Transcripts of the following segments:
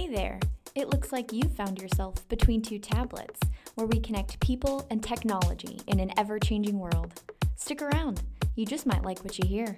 Hey there! It looks like you found yourself between two tablets, where we connect people and technology in an ever changing world. Stick around, you just might like what you hear.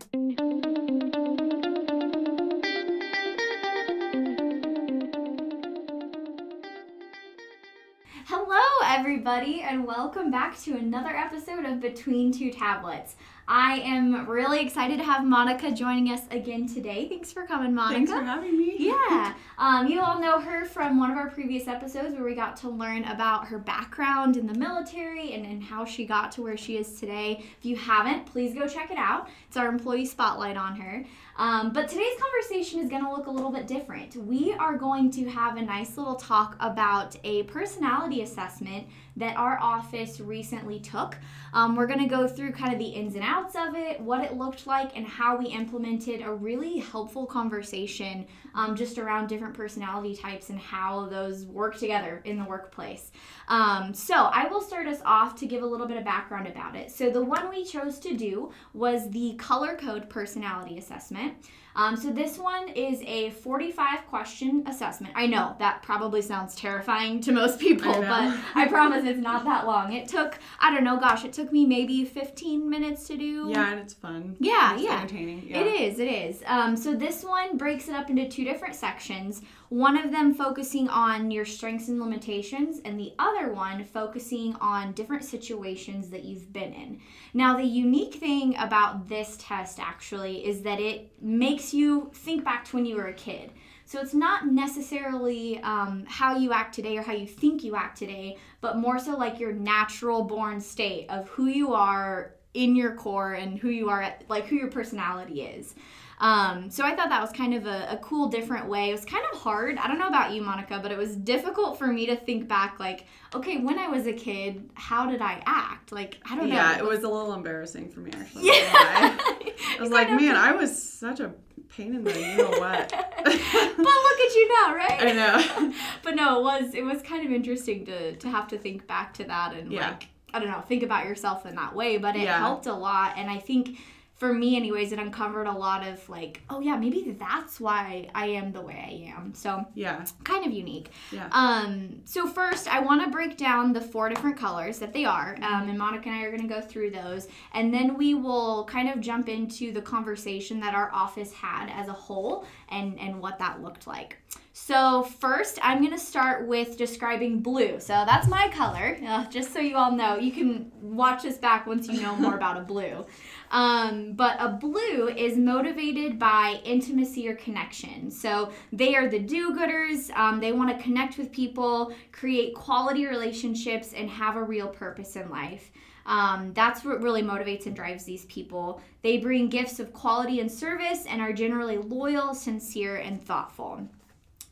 Hello, everybody, and welcome back to another episode of Between Two Tablets. I am really excited to have Monica joining us again today. Thanks for coming, Monica. Thanks for having me. Yeah. Um, you all know her from one of our previous episodes where we got to learn about her background in the military and, and how she got to where she is today. If you haven't, please go check it out. It's our employee spotlight on her. Um, but today's conversation is going to look a little bit different. We are going to have a nice little talk about a personality assessment that our office recently took. Um, we're going to go through kind of the ins and outs of it, what it looked like, and how we implemented a really helpful conversation um, just around different personality types and how those work together in the workplace. Um, so I will start us off to give a little bit of background about it. So the one we chose to do was the color code personality assessment. ¿eh? Um, so this one is a 45 question assessment. I know that probably sounds terrifying to most people, I but I promise it's not that long. It took, I don't know, gosh, it took me maybe 15 minutes to do. Yeah, and it's fun. Yeah, it's yeah. entertaining. Yeah. It is, it is. Um, so this one breaks it up into two different sections. One of them focusing on your strengths and limitations, and the other one focusing on different situations that you've been in. Now, the unique thing about this test actually is that it makes you think back to when you were a kid. So it's not necessarily um, how you act today or how you think you act today, but more so like your natural born state of who you are in your core and who you are, at, like who your personality is. Um, so I thought that was kind of a, a cool, different way. It was kind of hard. I don't know about you, Monica, but it was difficult for me to think back, like, okay, when I was a kid, how did I act? Like, I don't know. Yeah, it was a little embarrassing for me actually. Yeah. I was like, man, I was such a pain in the you know what. but look at you now, right? I know. but no, it was it was kind of interesting to to have to think back to that and Yeah. like I don't know, think about yourself in that way. But it Yeah. helped a lot, and I think for me, anyways, it uncovered a lot of like, oh yeah, maybe that's why I am the way I am. So Yeah. kind of unique. Yeah. Um, so first, I want to break down the four different colors that they are, um, and Monica and I are going to go through those, and then we will kind of jump into the conversation that our office had as a whole and and what that looked like. So first, I'm going to start with describing blue. So that's my color, uh, just so you all know. You can watch this back once you know more about a blue. Um, but a blue is motivated by intimacy or connection. So they are the do-gooders. Um, they want to connect with people, create quality relationships, and have a real purpose in life. Um, that's what really motivates and drives these people. They bring gifts of quality and service and are generally loyal, sincere, and thoughtful.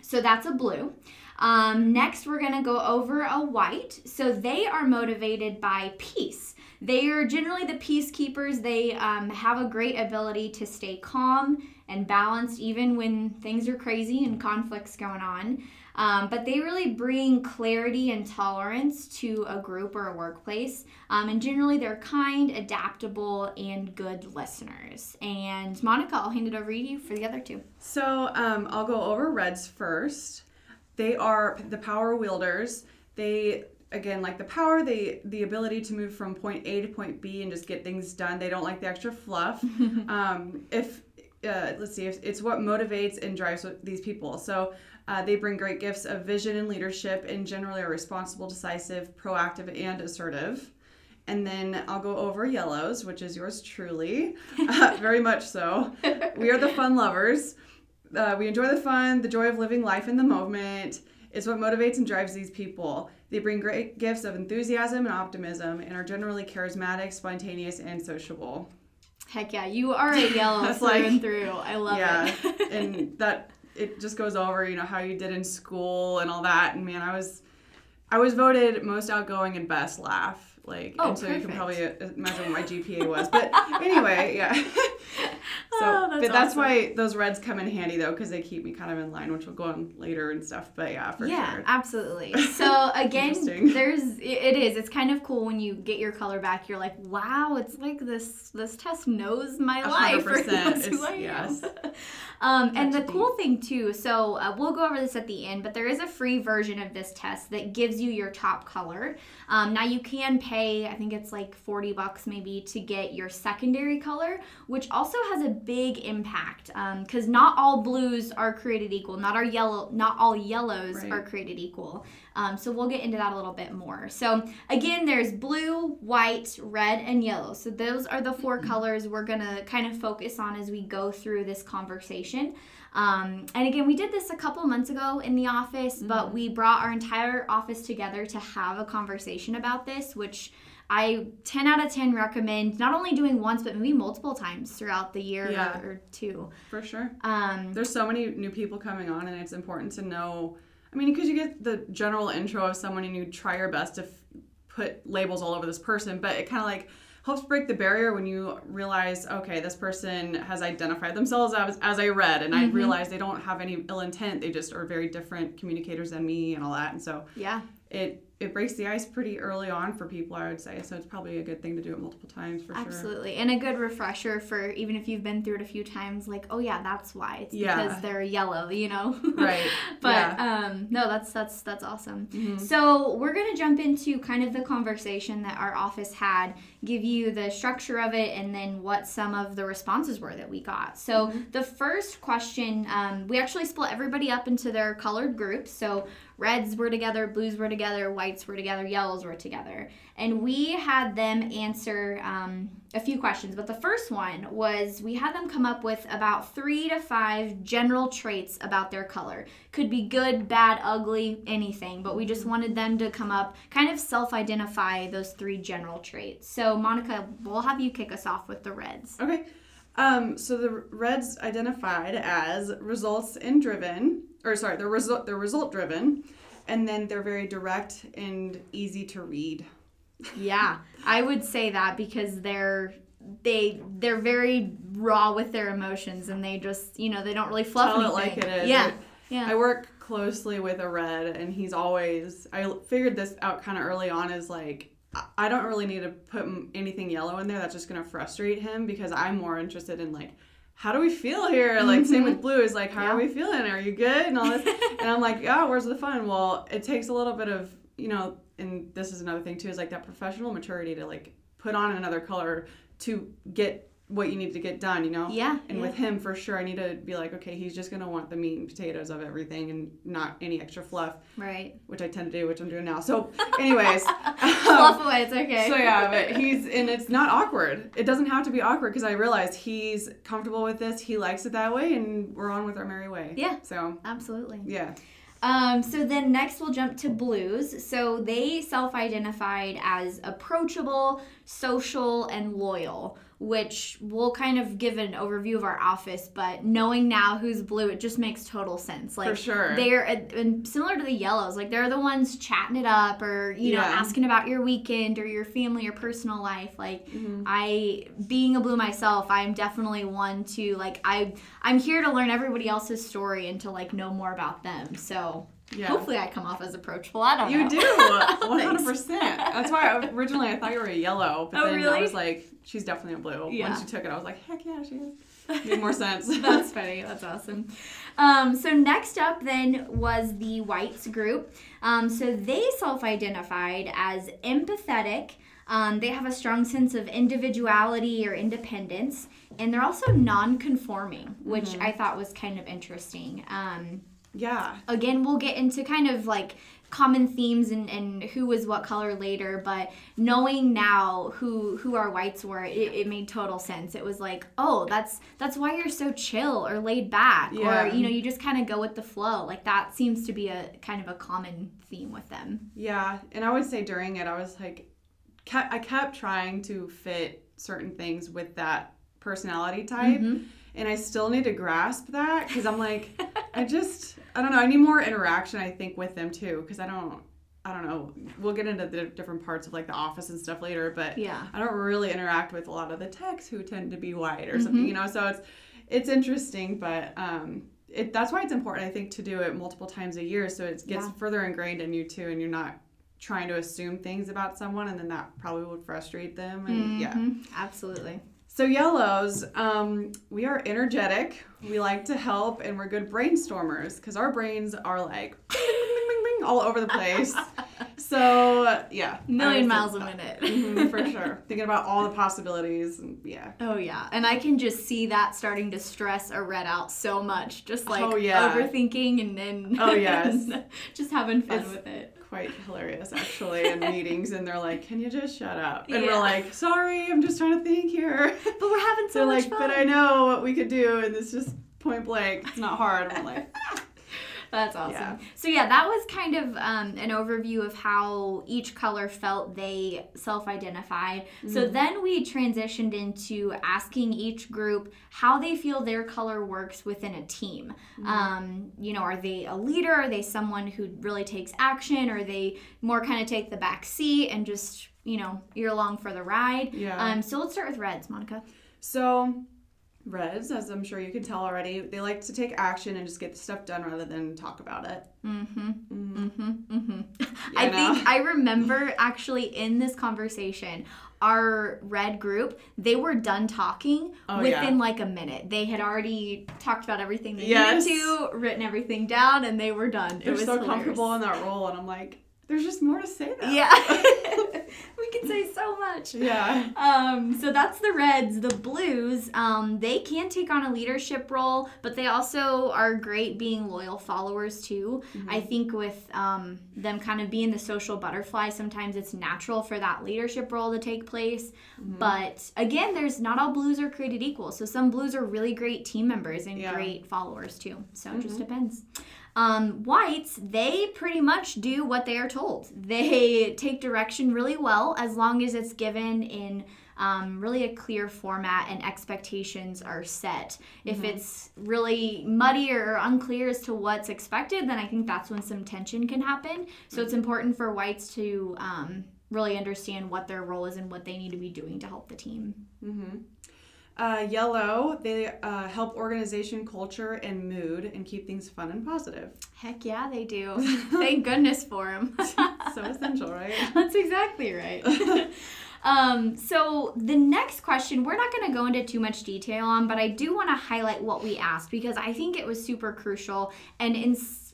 So that's a blue. Um, next, we're going to go over a white. So they are motivated by peace. They are generally the peacekeepers. They um, have a great ability to stay calm and balanced even when things are crazy and conflicts going on. Um, but they really bring clarity and tolerance to a group or a workplace. Um, and generally, they're kind, adaptable, and good listeners. And Monica, I'll hand it over to you for the other two. So um, I'll go over reds first. They are the power wielders. They again like the power, they the ability to move from point A to point B and just get things done. They don't like the extra fluff. um, if uh, let's see, if it's what motivates and drives these people. So uh, they bring great gifts of vision and leadership, and generally are responsible, decisive, proactive, and assertive. And then I'll go over yellows, which is yours truly, uh, very much so. We are the fun lovers. Uh, we enjoy the fun, the joy of living life in the moment. It's what motivates and drives these people. They bring great gifts of enthusiasm and optimism and are generally charismatic, spontaneous, and sociable. Heck yeah, you are a yellow That's through like- and through. I love yeah, it. and that it just goes over, you know, how you did in school and all that. And man, I was, I was voted most outgoing and best laugh. Like, Oh, and so you can probably uh, imagine what my GPA was. But anyway, yeah. So, Oh, that's but that's awesome. why those reds come in handy though, because they keep me kind of in line, which we'll go on later and stuff. But yeah, for yeah, sure. absolutely. So again, there's it- is. It's kind of cool when you get your color back. You're like, wow, it's like this this test knows my A life. hundred or knows who I am. um, and the cool thing too. So uh, we'll go over this at the end, but there is a free version of this test that gives you your top color. Um, now you can pay. I think it's like forty bucks maybe to get your secondary color, which also has a big impact because not all blues are created equal. Not our yellow. Not all yellows Right. are created equal. Um, so we'll get into that a little bit more. So again, there's blue, white, red, and yellow. So those are the 4 colors we're gonna kind of focus on as we go through this conversation. Um, and again, we did this a couple months ago in the office, but we brought our entire office together to have a conversation about this, which I 10 out of 10 recommend not only doing once, but maybe multiple times throughout the year Yeah. or, or two. For sure. Um, There's so many new people coming on, and it's important to know. I mean, because you get the general intro of someone, and you try your best to f- put labels all over this person, but it kind of like helps break the barrier when you realize, okay, this person has identified themselves as, as I read, and I Mhm. realize they don't have any ill intent. They just are very different communicators than me, and all that. And so yeah. it it breaks the ice pretty early on for people, I would say. So it's probably a good thing to do it multiple times for sure. Absolutely. And a good refresher for even if you've been through it a few times, like, oh yeah, that's why. It's Yeah. because they're yellow, you know? Right. but yeah. um no, that's that's that's awesome. Mhm. So we're gonna jump into kind of the conversation that our office had, give you the structure of it, and then what some of the responses were that we got. So Mm-hmm. the first question, um, we actually split everybody up into their colored groups. So reds were together, blues were together, were together, yellows were together, and we had them answer um, a few questions. But the first one was we had them come up with about three to five general traits about their color. Could be good, bad, ugly, anything. But we just wanted them to come up, kind of self-identify those three general traits. So Monica, we'll have you kick us off with the reds. Okay. Um, so the Reds identified as results in driven, or sorry, they're result they're result driven, and then they're very direct and easy to read. Yeah, I would say that because they're they they're very raw with their emotions and they just you know they don't really fluff Tell it like it is. Yeah, Like, yeah. I work closely with a Red, and he's always. I figured this out kind of early on. Is like I- I don't really need to put anything yellow in there. That's just gonna frustrate him because I'm more interested in like. How do we feel here? Like same with mm-hmm. blue is like, how Yeah. are we feeling? Are you good? And all this. and I'm like, yeah, where's the fun? Well, it takes a little bit of, you know, and this is another thing too, is like that professional maturity to like put on another color to get what you need to get done, you know? yeah, And yeah. with him, for sure, I need to be like, okay, he's just gonna want the meat and potatoes of everything and not any extra fluff, right. which I tend to do, which I'm doing now. So, anyways, Fluff away, it's okay. so yeah, but he's and it's not awkward. It doesn't have to be awkward because I realized he's comfortable with this. He likes it that way, and we're on with our merry way. Yeah. So Absolutely. yeah. Um, so then next we'll jump to blues. So they self-identified as approachable, social, and loyal, which we'll kind of give an overview of our office. But knowing now who's blue, it just makes total sense. Like For sure. they're and similar to the yellows. Like they're the ones chatting it up, or you know, asking about your weekend or your family or personal life. Like Mm-hmm. I, being a blue myself, I'm definitely one to like I I'm here to learn everybody else's story and to like know more about them. So Yeah. hopefully I come off as approachable. I don't know. You do, one hundred percent. That's why I, originally I thought you were a yellow, but Oh, then really? I was like, she's definitely a blue. Yeah. Once you took it, I was like, heck yeah, she is. Made more sense. That's funny. That's awesome. Um, so next up then was the whites group. Um, so they self-identified as empathetic. Um, they have a strong sense of individuality or independence, and they're also non-conforming, which I thought was kind of interesting. Um, yeah. again we'll get into kind of like common themes and, and who was what color later but knowing now who who our whites were it, it made total sense it was like oh that's that's why you're so chill or laid back Yeah. or you know you just kind of go with the flow like that seems to be a kind of a common theme with them Yeah, and I would say during it, I was like, kept, I kept trying to fit certain things with that personality type, Mhm. and I still need to grasp that because I'm like, I just, I don't know, I need more interaction. I think with them too because I don't, I don't know. We'll get into the different parts of like the office and stuff later, but Yeah. I don't really interact with a lot of the techs who tend to be white or Mm-hmm. something, you know. So it's it's interesting, but um, it that's why it's important, I think, to do it multiple times a year, so it gets Yeah. further ingrained in you too, and you're not trying to assume things about someone, and then that probably would frustrate them, and yeah. Mhm. Absolutely. So yellows, um, we are energetic. We like to help, and we're good brainstormers because our brains are like all over the place. So yeah, Million miles a minute. Mhm, for sure. Thinking about all the possibilities, and yeah. Oh yeah, and I can just see that starting to stress a red out so much, just like Oh, yeah. overthinking and then Oh, yes. just having fun It's- with it. Quite hilarious actually in meetings, and they're like, "Can you just shut up?" And Yeah. we're like, "Sorry, I'm just trying to think here." But we're having so They're much like, fun. "But I know what we could do, and it's just point blank. It's not hard." I'm like, That's awesome. Yeah. So yeah, that was kind of um, an overview of how each color felt they self-identified. So Mm-hmm. then we transitioned into asking each group how they feel their color works within a team. Mm-hmm. Um, you know, are they a leader? Are they someone who really takes action? Or are they more kind of take the back seat and just you know you're along for the ride? Yeah. Um, so let's start with reds, Monica. So, Reds, as I'm sure you can tell already, they like to take action and just get the stuff done rather than talk about it. Mm-hmm. Mm-hmm. Mm-hmm. I I know. think I remember actually in this conversation, our red group, they were done talking Oh, within yeah. like a minute. They had already talked about everything they Yes. needed to, written everything down, and they were done. They're it was so hilarious. comfortable in that role, and I'm like, there's just more to say though. Yeah. we can say so much. yeah. Um, so that's the Reds. The Blues, um, they can take on a leadership role, but they also are great being loyal followers too. I think with um, them kind of being the social butterfly, sometimes it's natural for that leadership role to take place. But again, there's not all Blues are created equal. So some Blues are really great team members and Yeah. great followers too. So it just depends. Um, whites, they pretty much do what they are told. They take direction really well as long as it's given in um, really a clear format and expectations are set. If it's really muddy or unclear as to what's expected, then I think that's when some tension can happen. So it's important for whites to um, really understand what their role is and what they need to be doing to help the team. Mm-hmm. Uh, yellow, they uh, help organization, culture, and mood, and keep things fun and positive. Heck yeah, they do. Thank goodness for them. So essential, right? That's exactly right. um, so the next question, we're not going to go into too much detail on, but I do want to highlight what we asked because I think it was super crucial and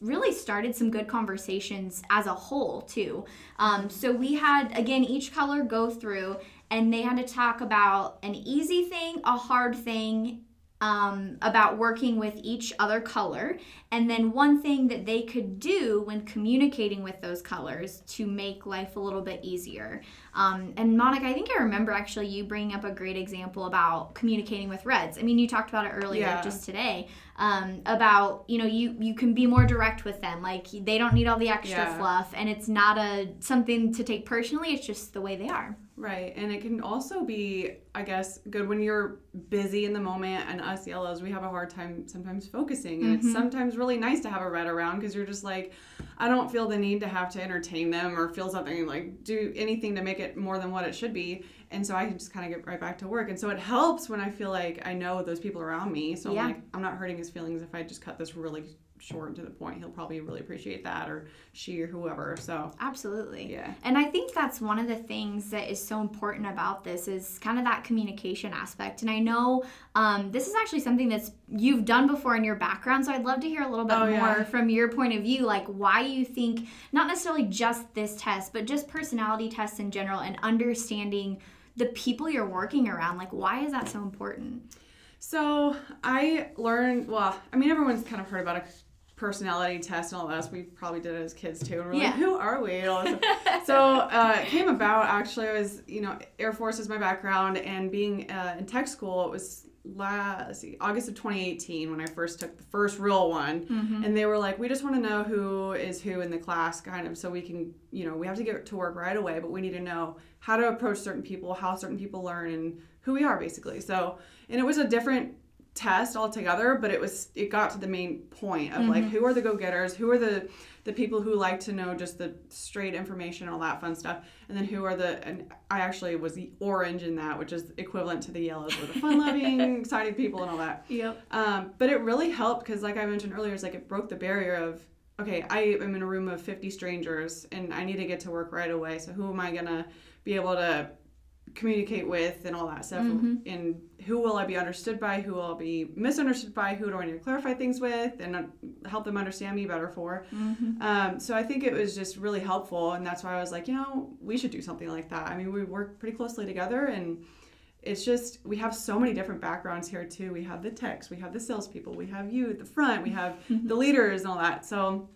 really started some good conversations as a whole too. Um, so we had again each color go through and they had to talk about an easy thing, a hard thing, um, about working with each other color, and then one thing that they could do when communicating with those colors to make life a little bit easier. Um, and Monica, I think I remember actually you bringing up a great example about communicating with reds. I mean, you talked about it earlier Yeah. just today um, about you know you you can be more direct with them. Like they don't need all the extra Yeah. fluff, and it's not a something to take personally. It's just the way they are. Right, and it can also be, I guess, good when you're busy in the moment. And us yellows, we have a hard time sometimes focusing, and it's mm-hmm. sometimes really nice to have a red around because you're just like, I don't feel the need to have to entertain them or feel something like do anything to make it more than what it should be. And so I can just kind of get right back to work. And so it helps when I feel like I know those people around me. So Yeah. I'm like, I'm not hurting his feelings if I just cut this really short and to the point. He'll probably really appreciate that, or she or whoever. So Absolutely. Yeah. And I think that's one of the things that is so important about this is kind of that communication aspect. And I know um, this is actually something that's you've done before in your background, so I'd love to hear a little bit Oh, more yeah. from your point of view, like why you think not necessarily just this test, but just personality tests in general, and understanding the people you're working around. Like, why is that so important? So I learned. Well, I mean, everyone's kind of heard about a personality test and all that. We probably did it as kids too. And we're Yeah. like, who are we? This so uh, it came about. Actually, I was, you know, Air Force is my background, and being uh, in tech school, it was last see, August of 2018 when I first took the first real one. Mm-hmm. And they were like, we just want to know who is who in the class, kind of, so we can, you know, we have to get to work right away, but we need to know how to approach certain people, how certain people learn, and who we are basically. So, and it was a different test altogether, but it was it got to the main point of like who are the go-getters, who are the the people who like to know just the straight information and all that fun stuff, and then who are the and I actually was the orange in that, which is equivalent to the yellows, were the fun-loving, excited people and all that. Yep. Um, but it really helped because, like I mentioned earlier, it's like it broke the barrier of okay, I am in a room of 50 strangers and I need to get to work right away. So who am I gonna be able to communicate with and all that stuff? Mm-hmm. And who will I be understood by? Who will I be misunderstood by? Who do I need to clarify things with and help them understand me better for? Mm-hmm. Um, so I think it was just really helpful, and that's why I was like, you know, we should do something like that. I mean, we work pretty closely together and it's just we have so many different backgrounds here too. We have the techs, we have the salespeople, we have you at the front, we have mm-hmm. the leaders and all that. So,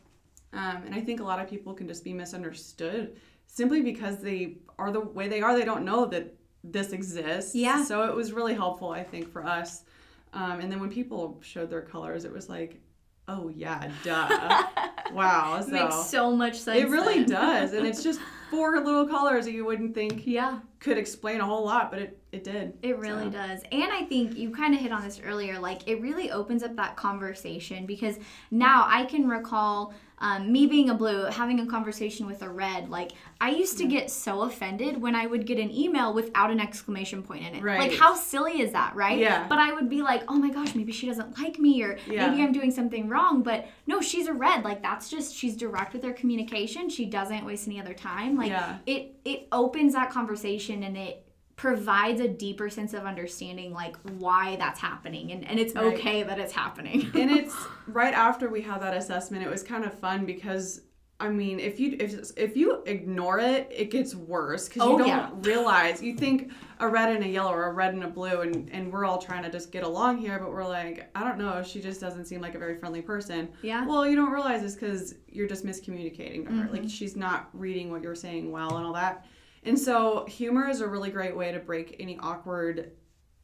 um, and I think a lot of people can just be misunderstood simply because they are the way they are. They don't know that this exists. Yeah. So it was really helpful, I think, for us. Um, and then when people showed their colors, it was like, oh yeah, duh, wow. So Makes so much sense. it really does, and it's just four little colors that you wouldn't think Yeah. could explain a whole lot, but it, it did. It really So. does. And I think you kind of hit on this earlier. Like, it really opens up that conversation because now I can recall um, me being a blue, having a conversation with a red. Like, I used to get so offended when I would get an email without an exclamation point in it. Like, how silly is that, right? Yeah. But I would be like, oh my gosh, maybe she doesn't like me or Yeah. maybe I'm doing something wrong. But no, she's a red. Like, that's just, she's direct with her communication. She doesn't waste any other time. Like, Yeah. it, it opens that conversation and it, provides a deeper sense of understanding like why that's happening and, and it's Right. okay that it's happening and it's right after we had that assessment. It was kind of fun because I mean, if you if if you ignore it, it gets worse because Oh, you don't yeah. realize. You think a red and a yellow or a red and a blue, and and we're all trying to just get along here, but we're like, I don't know. She just doesn't seem like a very friendly person. Yeah. Well, you don't realize this because you're just miscommunicating to her. Mm-hmm. Like she's not reading what you're saying well and all that. And so humor is a really great way to break any awkward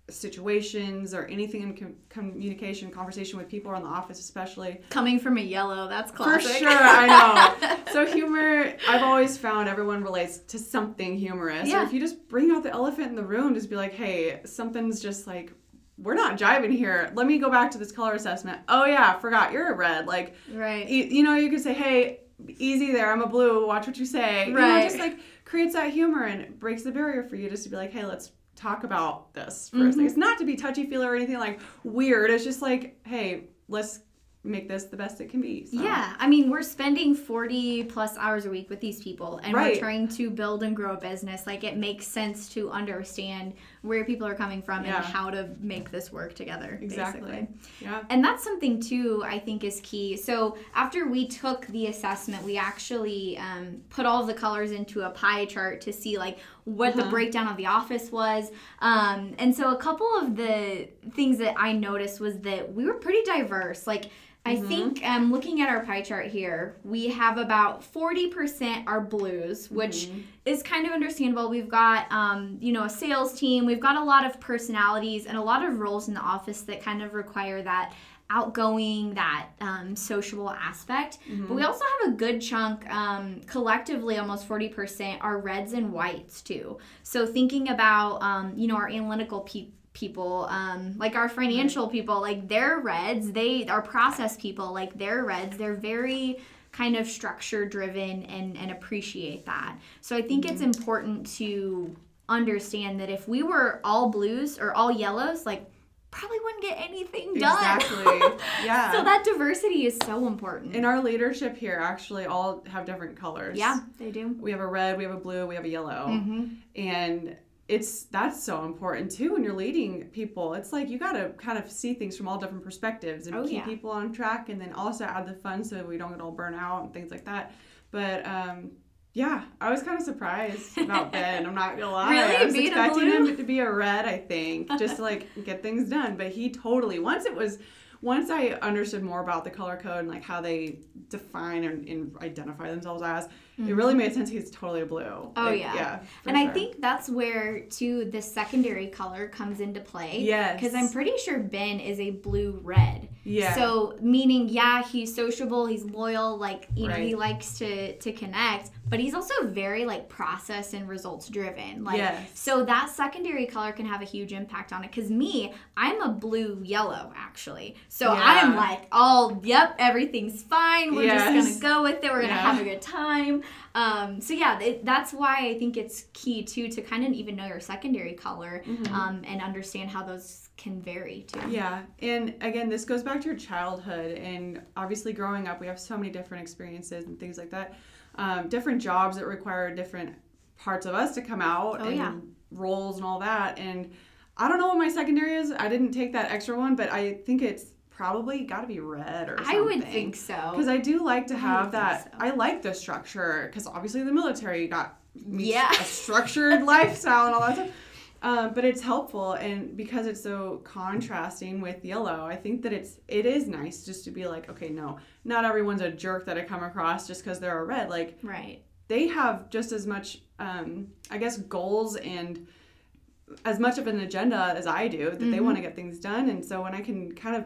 situations or anything in com- communication, conversation with people around the office, especially. coming from a yellow that's classic. For sure, I know. So humor, I've always found everyone relates to something humorous. Yeah. Or if you just bring out the elephant in the room, just be like, hey, something's just like, we're not jiving here. Let me go back to this color assessment. Oh yeah, forgot you're a red. Like, right you, you know, you could say, hey, easy there. I'm a blue. Watch what you say. You know, Right. just like creates that humor and breaks the barrier for you just to be like, hey, let's talk about this 1st Mm-hmm. Like, it's not to be touchy feely or anything like weird. It's just like, hey, let's make this the best it can be. So. yeah i mean we're spending 40 plus hours a week with these people and Right. we're trying to build and grow a business like it makes sense to understand where people are coming from Yeah. and how to make this work together Exactly. basically. Yeah. And that's something too, I think is key. So after we took the assessment, we actually um, put all of the colors into a pie chart to see like what the Uh-huh. breakdown of the office was. Um, and so a couple of the things that I noticed was that we were pretty diverse. Like I think um, looking at our pie chart here, we have about 40% are blues, which is kind of understandable. We've got, um, you know, a sales team. We've got a lot of personalities and a lot of roles in the office that kind of require that outgoing, that um, sociable aspect. But we also have a good chunk, um, collectively, almost 40% are reds and whites too. So thinking about, um, you know, our analytical people people um, like our financial people like they're reds they are process people like they're reds they're very kind of structure driven and and appreciate that so i think it's important to understand that if we were all blues or all yellows like probably wouldn't get anything done Exactly. Yeah. so that diversity is so important In our leadership here, actually, all have different colors. yeah they do We have a red, we have a blue, we have a yellow. mm-hmm. and it's that's so important too when you're leading people it's like you got to kind of see things from all different perspectives and Oh, keep yeah. people on track and then also add the fun so we don't get all burnt out and things like that but um yeah i was kind of surprised about ben i'm not gonna lie Really? i was expecting blue? him to be a red i think just to like get things done but he totally once it was once i understood more about the color code and like how they define and, and identify themselves as it really made sense he's totally blue. Mm-hmm. Oh, Like, yeah. yeah. And I think that's where too the secondary color comes into play. Yes. Because I'm pretty sure Ben is a blue red. Yeah. So meaning, yeah, he's sociable, he's loyal, like you know, he likes to to connect, but he's also very like process and results driven. Like Yes. so that secondary color can have a huge impact on it. Cause me, I'm a blue yellow actually. So Yeah. I'm like, all yep, everything's fine. We're Yes. just gonna go with it. We're gonna Yeah. have a good time. Um, so yeah, it, that's why I think it's key too to kind of even know your secondary color um, and understand how those can vary too. Mm-hmm. Yeah, and again, this goes back to your childhood, and obviously, growing up, we have so many different experiences and things like that. Um, different jobs that require different parts of us to come out, Oh, and yeah. roles and all that. And I don't know what my secondary is. I didn't take that extra one, but I think it's probably got to be red or something. I would think so. Because I do like to have think that. so. I like the structure because obviously the military got Yeah. a structured lifestyle and all that stuff. Um, but it's helpful, and because it's so contrasting with yellow, I think that it's it is nice just to be like, okay, no, not everyone's a jerk that I come across just because they're a red. Like right. they have just as much, um, I guess, goals and as much of an agenda as I do that they Mm-hmm. want to get things done. And so when I can kind of,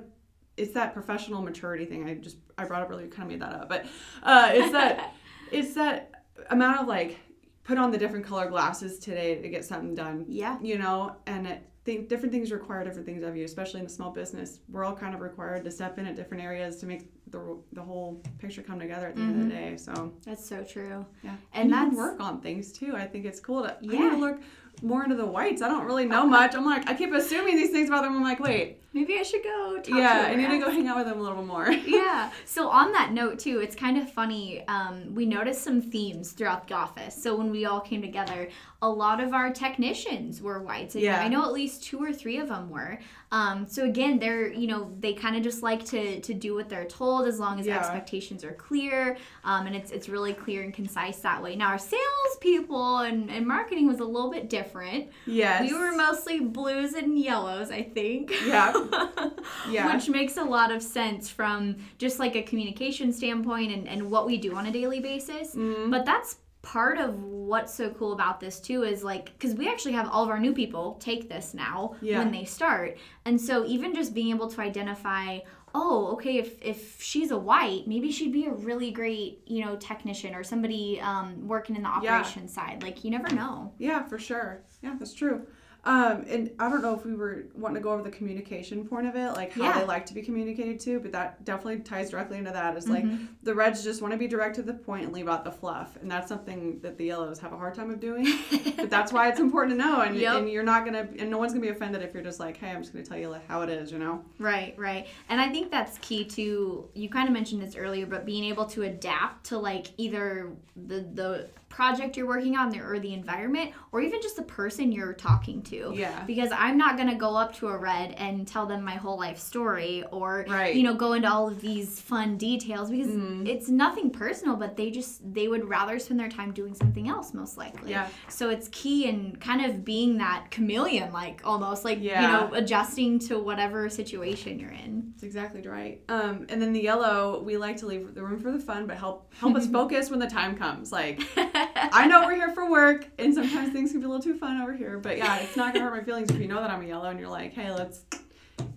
it's that professional maturity thing. I just I brought up earlier, kind of made that up, but uh, it's that it's that amount of like put on the different color glasses today to get something done. Yeah. You know, and it, think different things require different things of you, especially in a small business. We're all kind of required to step in at different areas to make the the whole picture come together at the end of the day. So That's so true. yeah, And can that's- work on things too. I think it's cool to. I need Yeah. to look more into the whites. I don't really know much. I'm like, I keep assuming these things about them. I'm like, wait, Maybe I should go talk yeah, I need to go hang out with them a little bit more. yeah. So on that note too, it's kind of funny. Um, we noticed some themes throughout the office. So when we all came together, a lot of our technicians were whites. And Yeah. I know at least two or three of them were. Um, so again, they're you know they kind of just like to to do what they're told as long as Yeah. expectations are clear. Um, and it's it's really clear and concise that way. Now our sales people and, and marketing was a little bit different. Yes. We were mostly blues and yellows, I think. Yeah. Yeah. Which makes a lot of sense from just like a communication standpoint and, and what we do on a daily basis. Mm-hmm. But that's part of what's so cool about this too is like because we actually have all of our new people take this now Yeah. when they start and so even just being able to identify oh okay if if she's a white maybe she'd be a really great you know technician or somebody um, working in the Yeah. operations side like you never know Yeah, for sure. Yeah, that's true. Um, and I don't know if we were wanting to go over the communication point of it, like how Yeah. they like to be communicated to, but that definitely ties directly into that. Is like Mm-hmm. the Reds just want to be direct to the point and leave out the fluff, and that's something that the Yellows have a hard time of doing. but that's why it's important to know, and, Yep. and you're not gonna, and no one's gonna be offended if you're just like, hey, I'm just gonna tell you like how it is, you know? Right, right. And I think that's key to you kind of mentioned this earlier, but being able to adapt to like either the the project you're working on or the environment or even just the person you're talking to. Yeah. Because I'm not going to go up to a red and tell them my whole life story or Right. you know go into all of these fun details because Mm-hmm. it's nothing personal, but they just they would rather spend their time doing something else most likely. Yeah. So it's key in kind of being that chameleon like almost like Yeah. you know adjusting to whatever situation you're in. That's exactly right. Um, and then the yellow, we like to leave the room for the fun, but help help us focus when the time comes. Like, I know we're here for work, and sometimes things can be a little too fun over here. But yeah, it's not gonna hurt my feelings if you know that I'm a yellow and you're like, hey, let's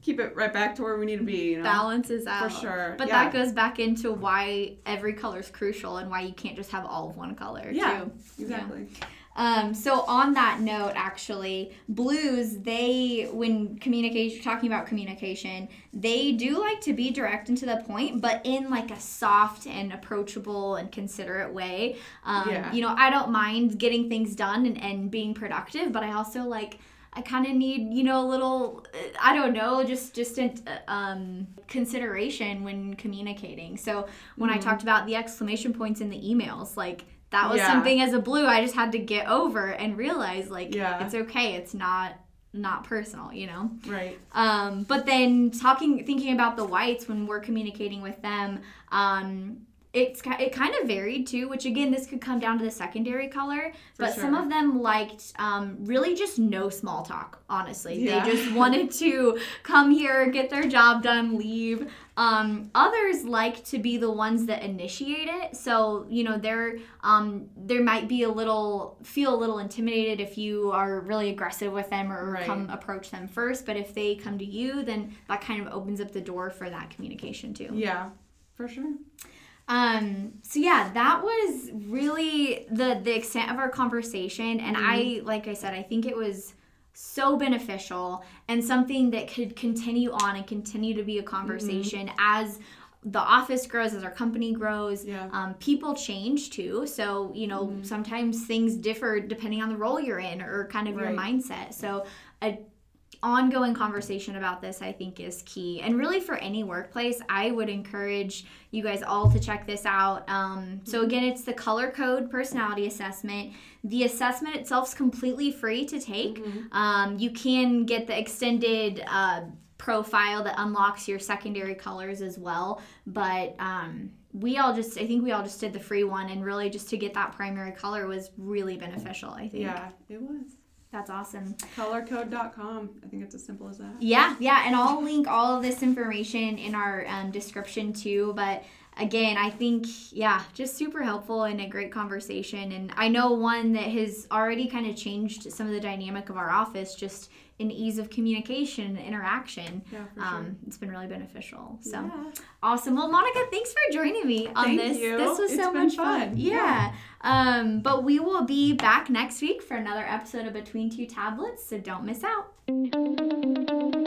keep it right back to where we need to be. You know? balances out. For sure, But yeah. that goes back into why every color is crucial and why you can't just have all of one color Yeah, too. exactly. Um, so on that note, actually, blues they when communication talking about communication, they do like to be direct and to the point, but in like a soft and approachable and considerate way. Um, Yeah. You know, I don't mind getting things done and, and being productive, but I also like. I kind of need, you know, a little, I don't know, just just an, uh, um, consideration when communicating. So when I talked about the exclamation points in the emails, like that was Yeah. something as a blue I just had to get over and realize like Yeah. it's okay. It's not not personal, you know. Right. Um, but then talking, thinking about the whites when we're communicating with them, um, it's it kind of varied too. Which again, this could come down to the secondary color. but some of them liked um, really just no small talk. Honestly, Yeah. they just wanted to come here, get their job done, leave. Um, others like to be the ones that initiate it. So, you know, they're um, there might be a little feel a little intimidated if you are really aggressive with them or Right. come approach them first. But if they come to you, then that kind of opens up the door for that communication too. Yeah, for sure. Um, so yeah, that was really the the extent of our conversation and I like I said, I think it was so beneficial and something that could continue on and continue to be a conversation as the office grows as our company grows Yeah. um, people change too. So you know sometimes things differ depending on the role you're in or kind of your mindset. So a ongoing conversation about this i think is key. And really for any workplace i would encourage you guys all to check this out. Um, so again it's the color code personality assessment. The assessment itself is completely free to take. Um, you can get the extended uh, profile that unlocks your secondary colors as well. But um, we all just i think we all just did the free one and really just to get that primary color was really beneficial i think. Yeah, it was. That's awesome Colorcode.com. I think it's as simple as that. Yeah, yeah, and I'll link all of this information in our um, description too. But again, I think, yeah, just super helpful and a great conversation. And I know one that has already kind of changed some of the dynamic of our office, just in ease of communication and interaction. Yeah, for sure. Um, it's been really beneficial. So Yeah. awesome. Well, Monica, thanks for joining me on Thank this. you. This was It's so much fun. fun. Yeah. Um, but we will be back next week for another episode of Between Two Tablets, so don't miss out.